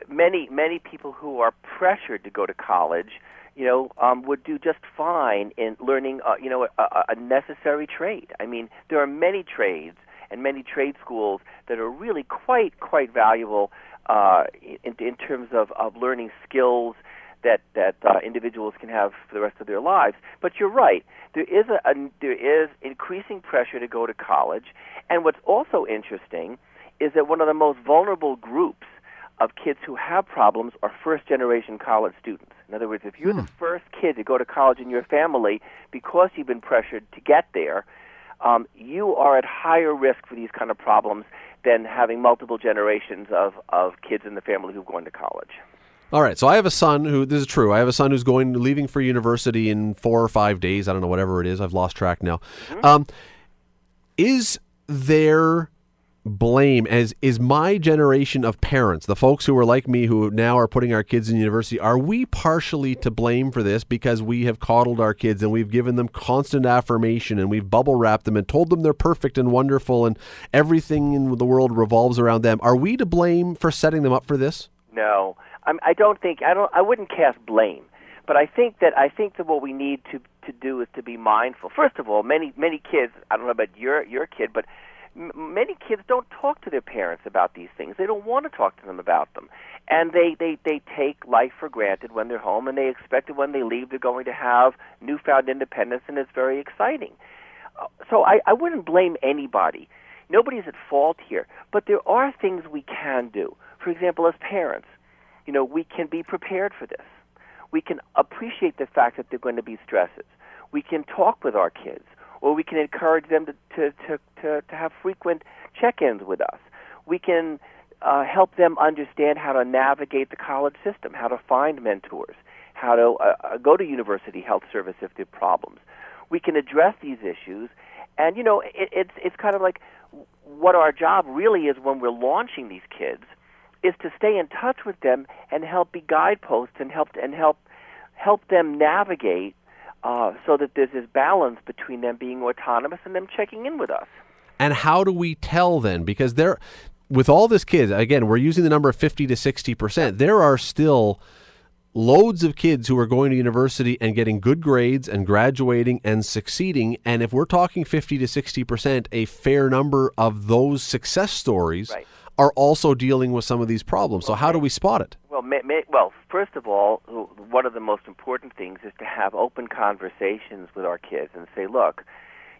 many many people who are pressured to go to college, you know, um, would do just fine in learning, uh, you know, a, a necessary trade. I mean, there are many trades and many trade schools that are really quite quite valuable uh, in, in terms of, of learning skills that that uh, individuals can have for the rest of their lives. But you're right. There is a, a there is increasing pressure to go to college, and what's also interesting is that one of the most vulnerable groups of kids who have problems are first generation college students. In other words, if you're
Hmm.
the first kid to go to college in your family because you've been pressured to get there, um, you are at higher risk for these kind of problems than having multiple generations of, of kids in the family who've gone to college.
All right, so I have a son who this is true. I have a son who's going leaving for university in four or five days. I don't know whatever it is. I've lost track now. Um, is there blame as is my generation of parents, the folks who are like me who now are putting our kids in university, are we partially to blame for this because we have coddled our kids and we've given them constant affirmation and we've bubble wrapped them and told them they're perfect and wonderful and everything in the world revolves around them. Are we to blame for setting them up for this?
No, I'm, I don't think I don't. I wouldn't cast blame, but I think that I think that what we need to to do is to be mindful. First of all, many many kids. I don't know about your your kid, but many kids don't talk to their parents about these things. They don't want to talk to them about them, and they they they take life for granted when they're home, and they expect that when they leave, they're going to have newfound independence, and it's very exciting. Uh, So I, I wouldn't blame anybody. Nobody's at fault here, but there are things we can do. For example, as parents, you know, we can be prepared for this. We can appreciate the fact that there are going to be stresses. We can talk with our kids, or we can encourage them to to to to, to have frequent check-ins with us. We can uh, help them understand how to navigate the college system, how to find mentors, how to uh, uh, go to university health service if there are problems. We can address these issues, and you know, it, it's it's kind of like what our job really is when we're launching these kids is to stay in touch with them and help be guideposts and help and help help them navigate uh, so that there's this balance between them being autonomous and them checking in with us.
And how do we tell then? Because there, with all this kids, again, we're using the number of 50 to 60%. There are still loads of kids who are going to university and getting good grades and graduating and succeeding. And if we're talking 50 to 60%, a fair number of those success stories
Right.
Are also dealing with some of these problems. So, how do we spot it?
Well, may, may, well, first of all, one of the most important things is to have open conversations with our kids and say, look,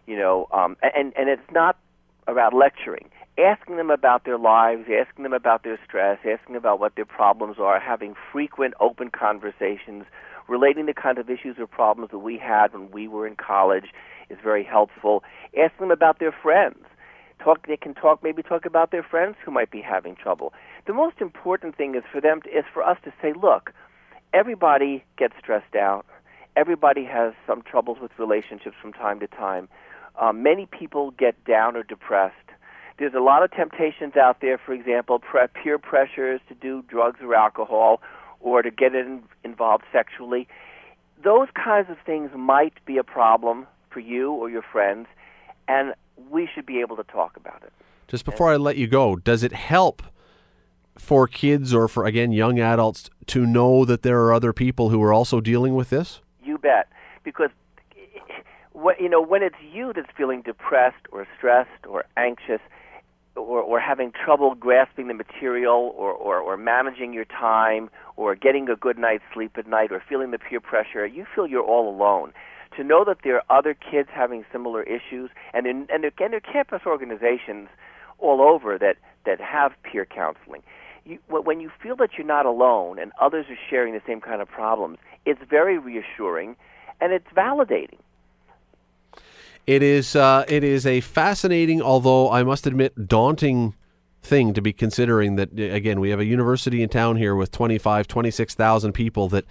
you know, um, and and it's not about lecturing. Asking them about their lives, asking them about their stress, asking about what their problems are, having frequent open conversations relating the kind of issues or problems that we had when we were in college is very helpful. Asking them about their friends. Talk they can talk maybe talk about their friends who might be having trouble. The most important thing is for them to, is for us to say, look, everybody gets stressed out. Everybody has some troubles with relationships from time to time. Um, many people get down or depressed. There's a lot of temptations out there, for example, pre- peer pressures to do drugs or alcohol or to get in, involved sexually. Those kinds of things might be a problem for you or your friends, and we should be able to talk about it.
Just before I let you go, does it help for kids or for, again, young adults to know that there are other people who are also dealing with this?
You bet. Because what you know, when it's you that's feeling depressed or stressed or anxious or, or having trouble grasping the material or, or, or managing your time or getting a good night's sleep at night or feeling the peer pressure, you feel you're all alone. To know that there are other kids having similar issues and in, and, there, and there are campus organizations all over that, that have peer counseling. You, when you feel that you're not alone and others are sharing the same kind of problems, it's very reassuring and it's validating.
It is uh, it is a fascinating, although I must admit, daunting thing to be considering that again we have a university in town here with 25 26,000 people that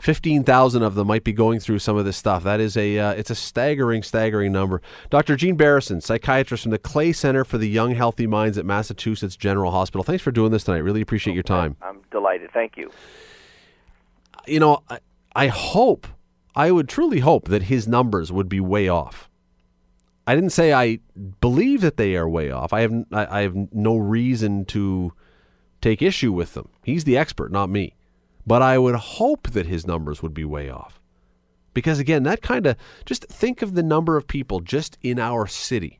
15,000 of them might be going through some of this stuff. That is a uh, it's a staggering staggering number. Dr. Gene Beresin psychiatrist from the Clay Center for the Young Healthy Minds at Massachusetts General Hospital. Thanks for doing this tonight. Really appreciate your time.
I'm delighted. Thank you.
You know I, I hope I would truly hope that his numbers would be way off I didn't say I believe that they are way off. I have I, have no reason to take issue with them. He's the expert, not me. But I would hope that his numbers would be way off. Because again, that kind of just think of the number of people just in our city.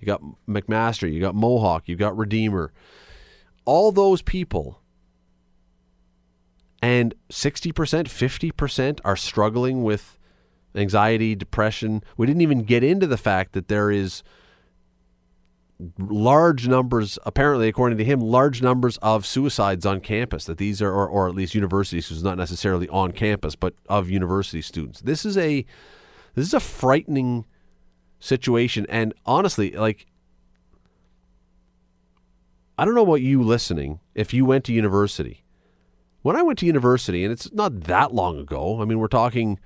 You got McMaster, you got Mohawk, you got Redeemer. All those people and 60%, 50% are struggling with anxiety, depression. We didn't even get into the fact that there is large numbers, apparently, according to him, large numbers of suicides on campus. That these are, or, or at least university students, not necessarily on campus, but of university students. This is a this is a frightening situation, and honestly, like. I don't know about you listening if you went to university. When I went to university, and it's not that long ago, I mean, we're talking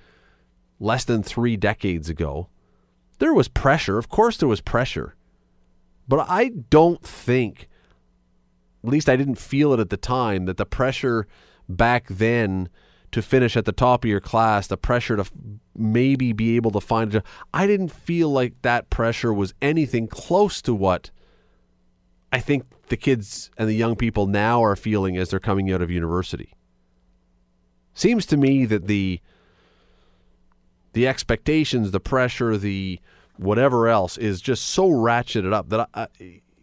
less than three decades ago, there was pressure. Of course, there was pressure. But I don't think, at least I didn't feel it at the time, that the pressure back then to finish at the top of your class, the pressure to maybe be able to find a job, I didn't feel like that pressure was anything close to what I think the kids and the young people now are feeling as they're coming out of university. Seems to me that the the expectations, the pressure, the whatever else is just so ratcheted up that I,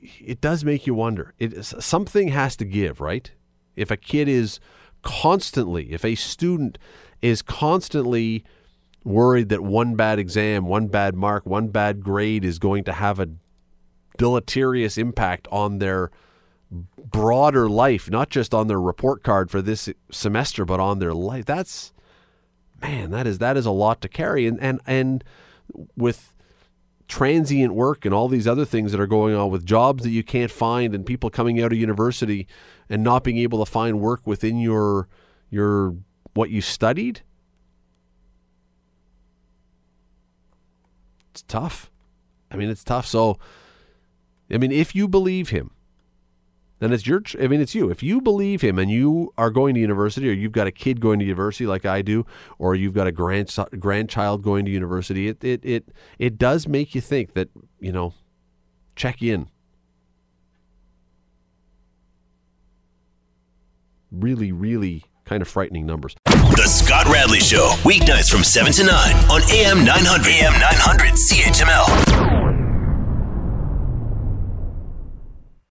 it does make you wonder. It something has to give, right? If a kid is constantly, if a student is constantly worried that one bad exam, one bad mark, one bad grade is going to have a deleterious impact on their broader life, not just on their report card for this semester, but on their life. That's man, that is that is a lot to carry. And and and with transient work and all these other things that are going on with jobs that you can't find and people coming out of university and not being able to find work within your your what you studied, it's tough. I mean, it's tough. So, I mean, if you believe him, then it's your. I mean, it's you. If you believe him and you are going to university, or you've got a kid going to university like I do, or you've got a grand grandchild going to university, it it it it does make you think that you know, check in. Really, really kind of frightening numbers.
The Scott Radley Show, weeknights from 7 to 9 on AM 900. AM 900 CHML.